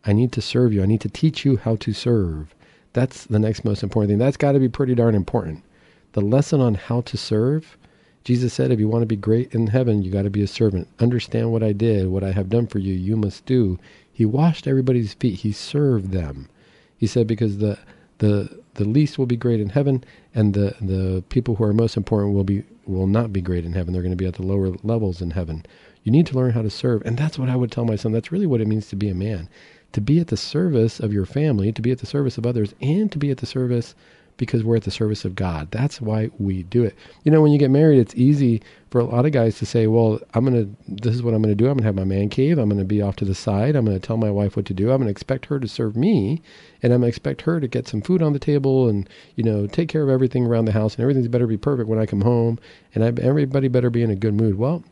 I need to serve you. I need to teach you how to serve. That's the next most important thing. That's got to be pretty darn important. The lesson on how to serve Jesus said, if you want to be great in heaven, you got to be a servant. Understand what I did, what I have done for you, you must do. He washed everybody's feet. He served them. He said, because the the the least will be great in heaven, and the the people who are most important will be will not be great in heaven. They're going to be at the lower levels in heaven. You need to learn how to serve, and that's what I would tell my son. That's really what it means to be a man, to be at the service of your family, to be at the service of others, and to be at the service because we're at the service of God. That's why we do it. You know, when you get married, it's easy for a lot of guys to say, well, I'm going to, this is what I'm going to do. I'm going to have my man cave. I'm going to be off to the side. I'm going to tell my wife what to do. I'm going to expect her to serve me and I'm going to expect her to get some food on the table and, you know, take care of everything around the house and everything's better be perfect when I come home and I, everybody better be in a good mood. Well,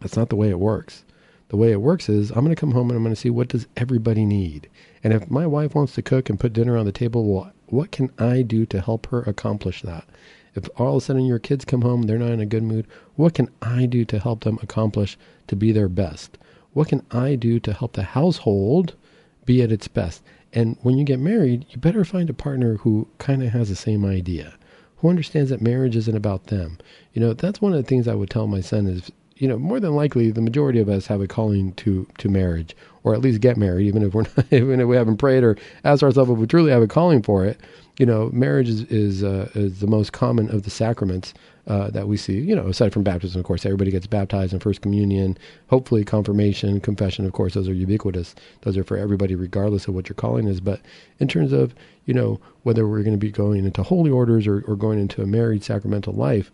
that's not the way it works. The way it works is I'm going to come home and I'm going to see what does everybody need. And if my wife wants to cook and put dinner on the table, well, what can I do to help her accomplish that? If all of a sudden your kids come home, they're not in a good mood, what can I do to help them accomplish to be their best? What can I do to help the household be at its best? And when you get married, you better find a partner who kind of has the same idea, who understands that marriage isn't about them. You know, that's one of the things I would tell my son is you know, more than likely, the majority of us have a calling to to marriage, or at least get married, even if we're not, even if we haven't prayed or asked ourselves if we truly have a calling for it. You know, marriage is is, uh, is the most common of the sacraments uh, that we see. You know, aside from baptism, of course, everybody gets baptized in First Communion. Hopefully, confirmation, confession, of course, those are ubiquitous. Those are for everybody, regardless of what your calling is. But in terms of you know whether we're going to be going into holy orders or, or going into a married sacramental life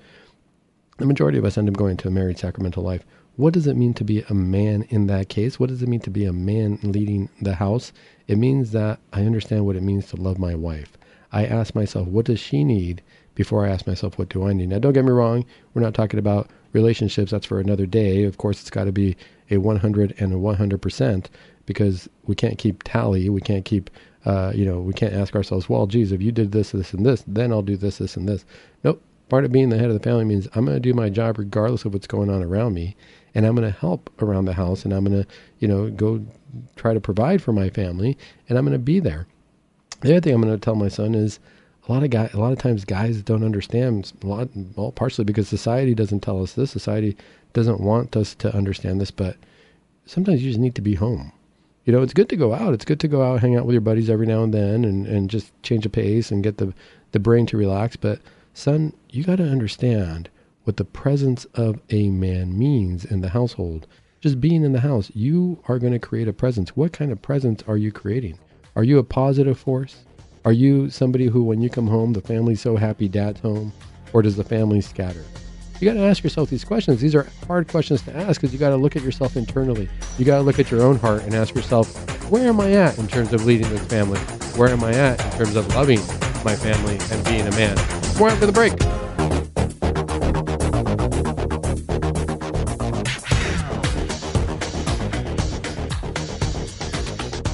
the majority of us end up going to a married sacramental life. What does it mean to be a man in that case? What does it mean to be a man leading the house? It means that I understand what it means to love my wife. I ask myself, what does she need before I ask myself, what do I need? Now, don't get me wrong. We're not talking about relationships. That's for another day. Of course, it's got to be a 100 and a 100% because we can't keep tally. We can't keep, uh, you know, we can't ask ourselves, well, geez, if you did this, this, and this, then I'll do this, this, and this. Nope part of being the head of the family means I'm going to do my job regardless of what's going on around me, and I'm going to help around the house, and I'm going to, you know, go try to provide for my family, and I'm going to be there. The other thing I'm going to tell my son is a lot of guys, a lot of times guys don't understand a lot, well, partially because society doesn't tell us this. Society doesn't want us to understand this, but sometimes you just need to be home. You know, it's good to go out. It's good to go out, hang out with your buddies every now and then, and, and just change the pace and get the the brain to relax. But Son, you got to understand what the presence of a man means in the household. Just being in the house, you are going to create a presence. What kind of presence are you creating? Are you a positive force? Are you somebody who, when you come home, the family's so happy dad's home? Or does the family scatter? You got to ask yourself these questions. These are hard questions to ask because you got to look at yourself internally. You got to look at your own heart and ask yourself, where am I at in terms of leading this family? Where am I at in terms of loving my family and being a man? More after the break.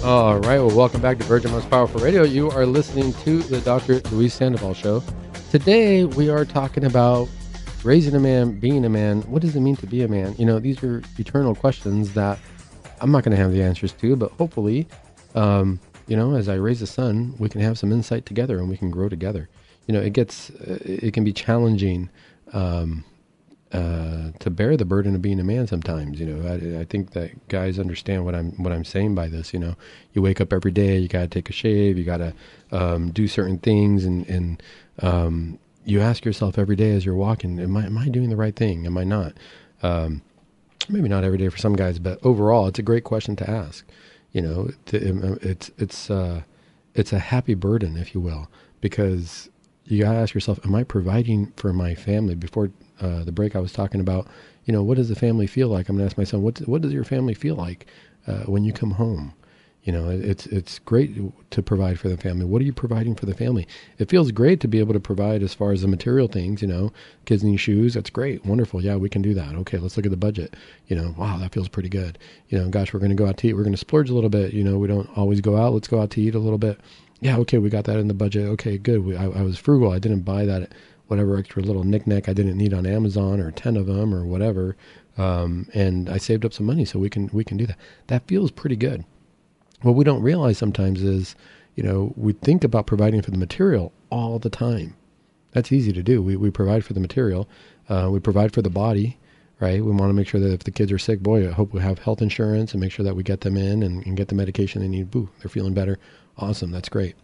All right. Well, welcome back to Virgin Most Powerful Radio. You are listening to the Dr. Luis Sandoval Show. Today, we are talking about raising a man, being a man. What does it mean to be a man? You know, these are eternal questions that I'm not going to have the answers to, but hopefully, um, you know, as I raise a son, we can have some insight together and we can grow together you know, it gets, uh, it can be challenging um, uh, to bear the burden of being a man sometimes. You know, I, I, think that guys understand what I'm what I'm saying by this. You know, you wake up every day, you got to take a shave, you got to um, do certain things, and and um, you ask yourself every day as you're walking, am I am I doing the right thing? Am I not? Um, maybe not every day for some guys, but overall, it's a great question to ask. You know, to, it's it's uh, it's a happy burden, if you will, because you got to ask yourself, am I providing for my family? Before uh, the break, I was talking about, you know, what does the family feel like? I'm going to ask my son, what, what does your family feel like uh, when you come home? You know, it's it's great to provide for the family. What are you providing for the family? It feels great to be able to provide as far as the material things. You know, kids need shoes. That's great, wonderful. Yeah, we can do that. Okay, let's look at the budget. You know, wow, that feels pretty good. You know, gosh, we're going to go out to eat. We're going to splurge a little bit. You know, we don't always go out. Let's go out to eat a little bit yeah, okay, we got that in the budget. Okay, good. We, I, I was frugal. I didn't buy that whatever extra little knickknack I didn't need on Amazon or ten of them or whatever. Um, and I saved up some money so we can we can do that. That feels pretty good. What we don't realize sometimes is, you know, we think about providing for the material all the time. That's easy to do. We, we provide for the material, uh, we provide for the body, right? We want to make sure that if the kids are sick, boy, I hope we have health insurance and make sure that we get them in and, and get the medication they need. Boo, they're feeling better. Awesome, that's great.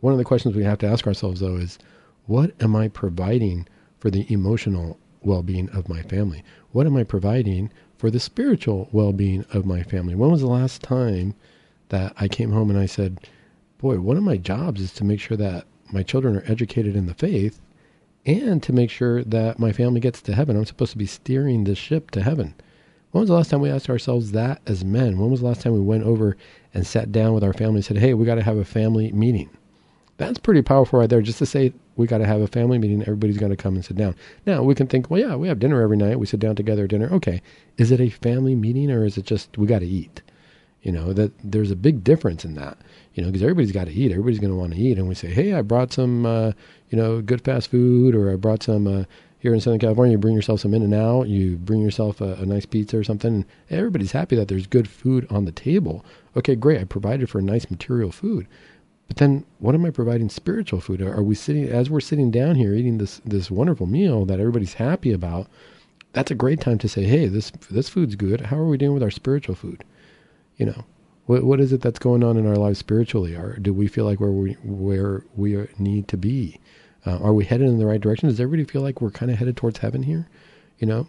One of the questions we have to ask ourselves, though, is what am I providing for the emotional well being of my family? What am I providing for the spiritual well being of my family? When was the last time that I came home and I said, boy, one of my jobs is to make sure that my children are educated in the faith and to make sure that my family gets to heaven. I'm supposed to be steering the ship to heaven. When was the last time we asked ourselves that as men? When was the last time we went over and sat down with our family and said, hey, we got to have a family meeting? That's pretty powerful right there, just to say we got to have a family meeting. Everybody's going to come and sit down. Now, we can think, well, yeah, we have dinner every night. We sit down together at dinner. Okay. Is it a family meeting or is it just we got to eat? You know, that there's a big difference in that, you know, because everybody's got to eat. Everybody's going to want to eat. And we say, hey, I brought some, uh, you know, good fast food or I brought some, uh, here in Southern California, you bring yourself some In and Out, you bring yourself a, a, nice pizza or something. And everybody's happy that there's good food on the table. Okay, great. I provided for a nice material food. But then what am I providing spiritual food? Are, are we sitting, as we're sitting down here eating this, this wonderful meal that everybody's happy about? That's a great time to say, hey, this, this food's good. How are we doing with our spiritual food? You know, what what is it that's going on in our lives spiritually? Or do we feel like where we where we need to be? Uh, are we headed in the right direction? Does everybody feel like we're kind of headed towards heaven here? You know,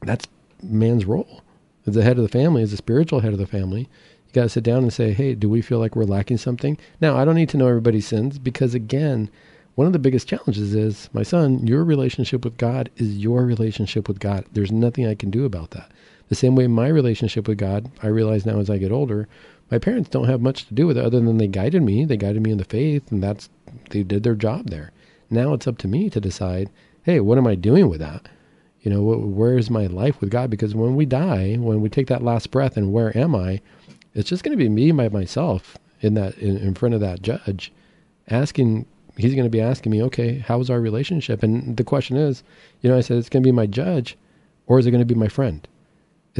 that's man's role as the head of the family, as the spiritual head of the family. You got to sit down and say, hey, do we feel like we're lacking something? Now, I don't need to know everybody's sins because, again, one of the biggest challenges is, my son, your relationship with God is your relationship with God. There's nothing I can do about that. The same way my relationship with God, I realize now as I get older, my parents don't have much to do with it other than they guided me. They guided me in the faith, and that's they did their job there. Now it's up to me to decide, hey, what am I doing with that? You know, where is my life with God? Because when we die, when we take that last breath, and where am I? It's just going to be me by myself in that in, in front of that judge, asking. He's going to be asking me, okay, how is our relationship? And the question is, you know, I said it's going to be my judge, or is it going to be my friend?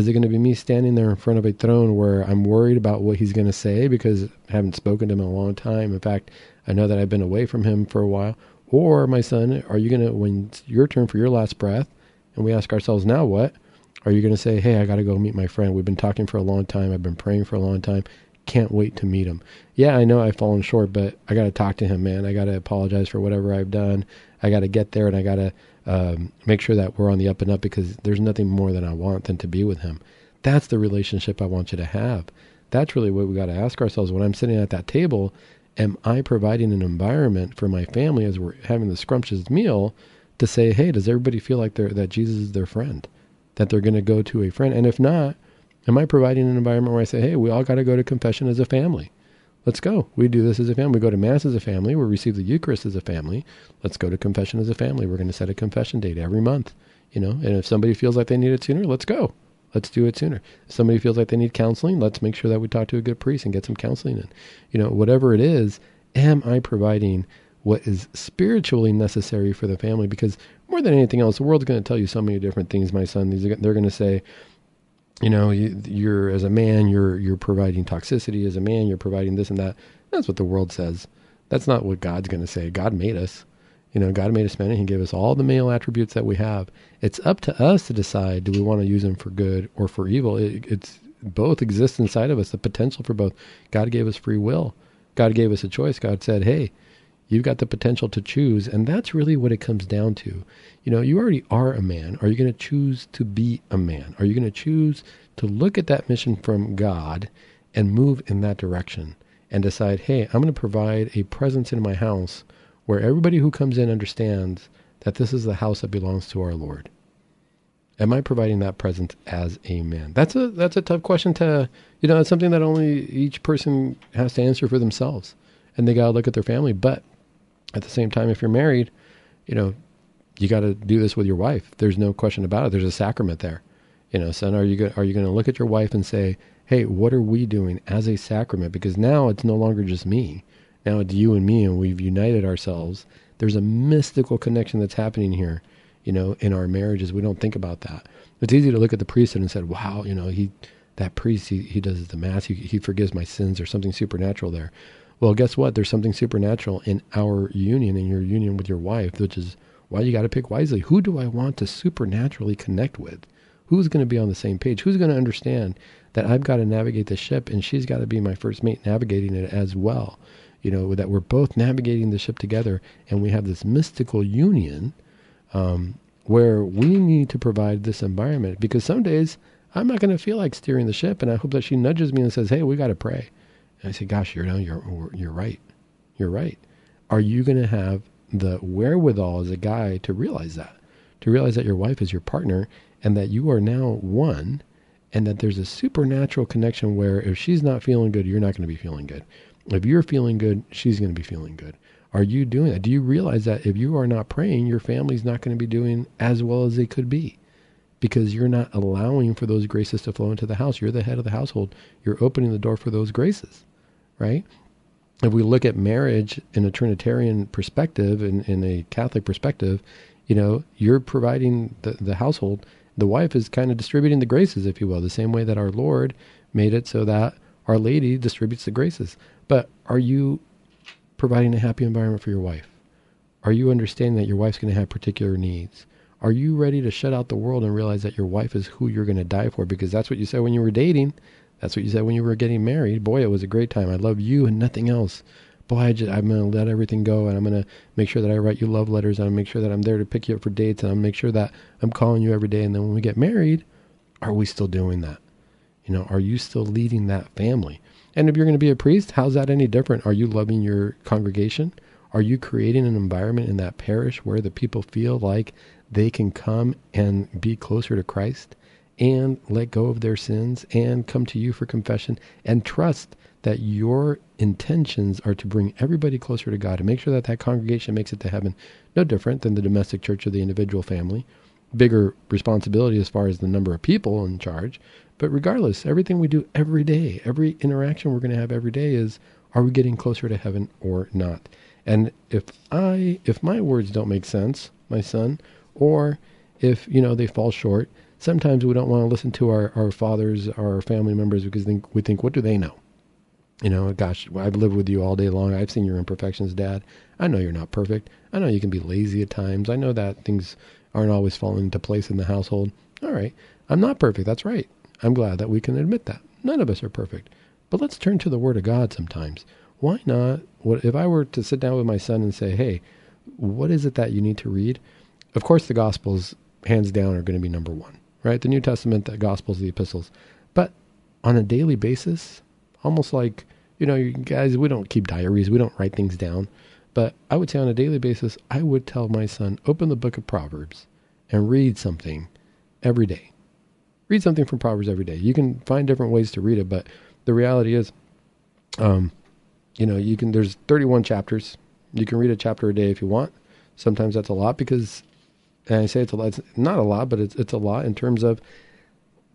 Is it going to be me standing there in front of a throne where I'm worried about what he's going to say because I haven't spoken to him in a long time? In fact, I know that I've been away from him for a while. Or, my son, are you going to, when it's your turn for your last breath, and we ask ourselves, now what? Are you going to say, hey, I got to go meet my friend? We've been talking for a long time. I've been praying for a long time. Can't wait to meet him. Yeah, I know I've fallen short, but I got to talk to him, man. I got to apologize for whatever I've done. I got to get there and I got to um, make sure that we're on the up and up because there's nothing more than I want than to be with him. That's the relationship I want you to have. That's really what we got to ask ourselves when I'm sitting at that table. Am I providing an environment for my family as we're having the scrumptious meal to say, hey, does everybody feel like they're, that Jesus is their friend? That they're going to go to a friend? And if not, am I providing an environment where I say, hey, we all got to go to confession as a family? Let's go. We do this as a family. We go to Mass as a family. We receive the Eucharist as a family. Let's go to confession as a family. We're going to set a confession date every month, you know. And if somebody feels like they need it sooner, let's go. Let's do it sooner. If somebody feels like they need counseling, let's make sure that we talk to a good priest and get some counseling in. You know, whatever it is, am I providing what is spiritually necessary for the family? Because more than anything else, the world's going to tell you so many different things, my son. These are, they're going to say, you know, you, are as a man, you're you're providing toxicity. As a man, you're providing this and that. That's what the world says. That's not what God's going to say. God made us. You know, God made us men and He gave us all the male attributes that we have. It's up to us to decide: do we want to use them for good or for evil? It, it's both exist inside of us. The potential for both. God gave us free will. God gave us a choice. God said, "Hey, you've got the potential to choose," and that's really what it comes down to. You know, you already are a man. Are you going to choose to be a man? Are you going to choose to look at that mission from God and move in that direction and decide, hey, I'm going to provide a presence in my house where everybody who comes in understands that this is the house that belongs to our Lord? Am I providing that presence as a man? That's a that's a tough question to you know, it's something that only each person has to answer for themselves. And they gotta look at their family. But at the same time, if you're married, you know, you got to do this with your wife. There's no question about it. There's a sacrament there. You know, son, are you go- are you going to look at your wife and say, "Hey, what are we doing as a sacrament?" Because now it's no longer just me. Now it's you and me, and we've united ourselves. There's a mystical connection that's happening here. You know, in our marriages, we don't think about that. It's easy to look at the priesthood and say, "Wow, you know, he that priest he, he does the mass, he, he forgives my sins. There's something supernatural there." Well, guess what? There's something supernatural in our union, in your union with your wife, which is why you got to pick wisely. Who do I want to supernaturally connect with? Who's going to be on the same page? Who's going to understand that I've got to navigate the ship and she's got to be my first mate navigating it as well? You know, that we're both navigating the ship together and we have this mystical union um, where we need to provide this environment because some days I'm not going to feel like steering the ship, and I hope that she nudges me and says, "Hey, we got to pray." I say, "Gosh, you're no, you're you're right. You're right. Are you going to have the wherewithal as a guy to realize that, to realize that your wife is your partner, and that you are now one, and that there's a supernatural connection where if she's not feeling good, you're not going to be feeling good. If you're feeling good, she's going to be feeling good. Are you doing that? Do you realize that if you are not praying, your family's not going to be doing as well as they could be? Because you're not allowing for those graces to flow into the house. You're the head of the household. You're opening the door for those graces, right? If we look at marriage in a Trinitarian perspective, in, in a Catholic perspective, you know, you're providing the, the household. The wife is kind of distributing the graces, if you will, the same way that our Lord made it so that Our Lady distributes the graces. But are you providing a happy environment for your wife? Are you understanding that your wife's going to have particular needs? Are you ready to shut out the world and realize that your wife is who you're going to die for? Because that's what you said when you were dating. That's what you said when you were getting married. Boy, it was a great time. I love you and nothing else. Boy, I just, I'm going to let everything go and I'm going to make sure that I write you love letters and I'm make sure that I'm there to pick you up for dates and I'm make sure that I'm calling you every day. And then when we get married, are we still doing that? You know, are you still leading that family? And if you're going to be a priest, how's that any different? Are you loving your congregation? Are you creating an environment in that parish where the people feel like they can come and be closer to Christ and let go of their sins and come to you for confession and trust that your intentions are to bring everybody closer to God and make sure that that congregation makes it to heaven. No different than the domestic church or the individual family. Bigger responsibility as far as the number of people in charge. But regardless, everything we do every day, every interaction we're going to have every day is are we getting closer to heaven or not? And if I if my words don't make sense, my son, or if, you know, they fall short, sometimes we don't want to listen to our, our fathers, our family members because think, we think, what do they know? You know, gosh, I've lived with you all day long. I've seen your imperfections, Dad. I know you're not perfect. I know you can be lazy at times. I know that things aren't always falling into place in the household. All right. I'm not perfect. That's right. I'm glad that we can admit that. None of us are perfect. But let's turn to the Word of God sometimes. Why not? What if I were to sit down with my son and say, "Hey, what is it that you need to read?" Of course, the Gospels, hands down, are going to be number one, right? The New Testament, the Gospels, the Epistles. But on a daily basis, almost like you know, you guys, we don't keep diaries, we don't write things down. But I would say on a daily basis, I would tell my son, open the book of Proverbs and read something every day read something from Proverbs every day. You can find different ways to read it, but the reality is, um, you know, you can. There's 31 chapters. You can read a chapter a day if you want. Sometimes that's a lot because, and I say it's a lot. It's not a lot, but it's it's a lot in terms of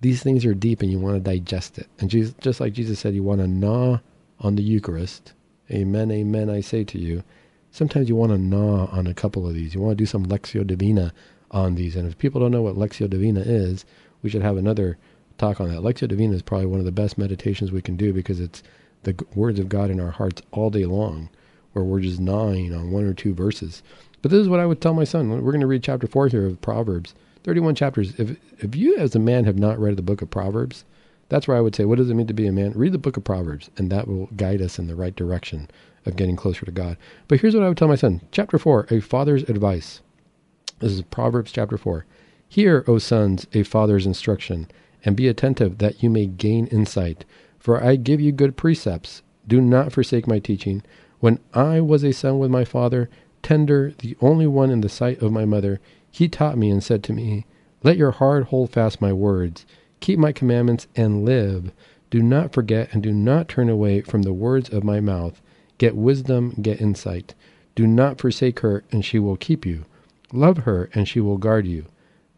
these things are deep and you want to digest it. And Jesus, just like Jesus said, you want to gnaw on the Eucharist. Amen, amen. I say to you. Sometimes you want to gnaw on a couple of these. You want to do some Lectio Divina on these. And if people don't know what Lectio Divina is, we should have another talk on that. Lectio Divina is probably one of the best meditations we can do because it's the words of God in our hearts all day long, where we're just gnawing on one or two verses. But this is what I would tell my son. We're going to read chapter four here of Proverbs, 31 chapters. If if you as a man have not read the book of Proverbs, that's where I would say, what does it mean to be a man? Read the book of Proverbs, and that will guide us in the right direction of getting closer to God. But here's what I would tell my son. Chapter 4, a father's advice. This is Proverbs chapter 4. Hear, O sons, a father's instruction, and be attentive that you may gain insight. For I give you good precepts. Do not forsake my teaching. When I was a son with my father, tender, the only one in the sight of my mother, he taught me and said to me, Let your heart hold fast my words. Keep my commandments and live. Do not forget and do not turn away from the words of my mouth. Get wisdom, get insight. Do not forsake her, and she will keep you. Love her, and she will guard you.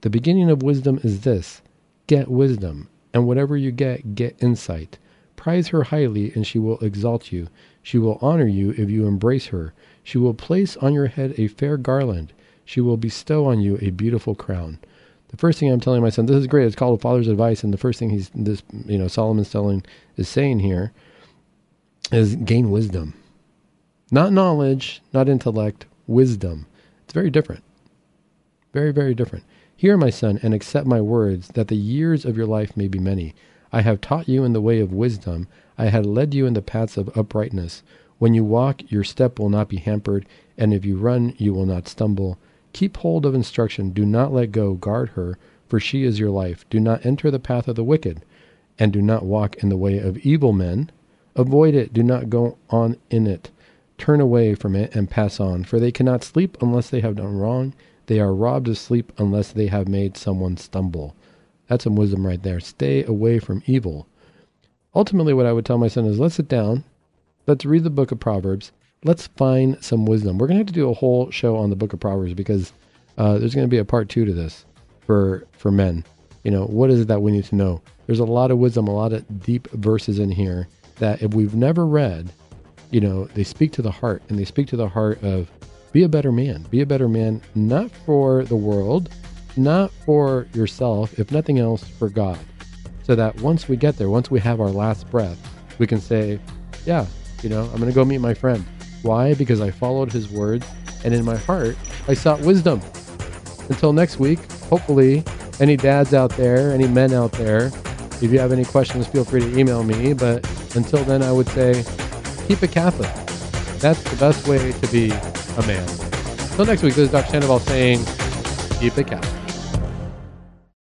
The beginning of wisdom is this get wisdom, and whatever you get, get insight. Prize her highly, and she will exalt you. She will honor you if you embrace her. She will place on your head a fair garland. She will bestow on you a beautiful crown. The first thing I'm telling my son, this is great. It's called a father's advice, and the first thing he's this, you know, Solomon's telling is saying here is gain wisdom. Not knowledge, not intellect, wisdom. It's very different. Very, very different. Hear, my son, and accept my words, that the years of your life may be many. I have taught you in the way of wisdom. I have led you in the paths of uprightness. When you walk, your step will not be hampered, and if you run, you will not stumble. Keep hold of instruction. Do not let go. Guard her, for she is your life. Do not enter the path of the wicked, and do not walk in the way of evil men. Avoid it. Do not go on in it. Turn away from it and pass on, for they cannot sleep unless they have done wrong. They are robbed of sleep unless they have made someone stumble. That's some wisdom right there. Stay away from evil. Ultimately, what I would tell my son is let's sit down, let's read the book of Proverbs, let's find some wisdom. We're going to have to do a whole show on the book of Proverbs because uh, there's going to be a part two to this for for men. You know, what is it that we need to know? There's a lot of wisdom, a lot of deep verses in here that if we've never read, you know, they speak to the heart and they speak to the heart of be a better man. Be a better man, not for the world, not for yourself, if nothing else, for God. So that once we get there, once we have our last breath, we can say, yeah, you know, I'm going to go meet my friend. Why? Because I followed his words, and in my heart, I sought wisdom. Until next week, hopefully, any dads out there, any men out there, if you have any questions, feel free to email me. But until then, I would say keep it Catholic. That's the best way to be a man. Until next week, this is Dr. Sandoval saying, keep it Catholic.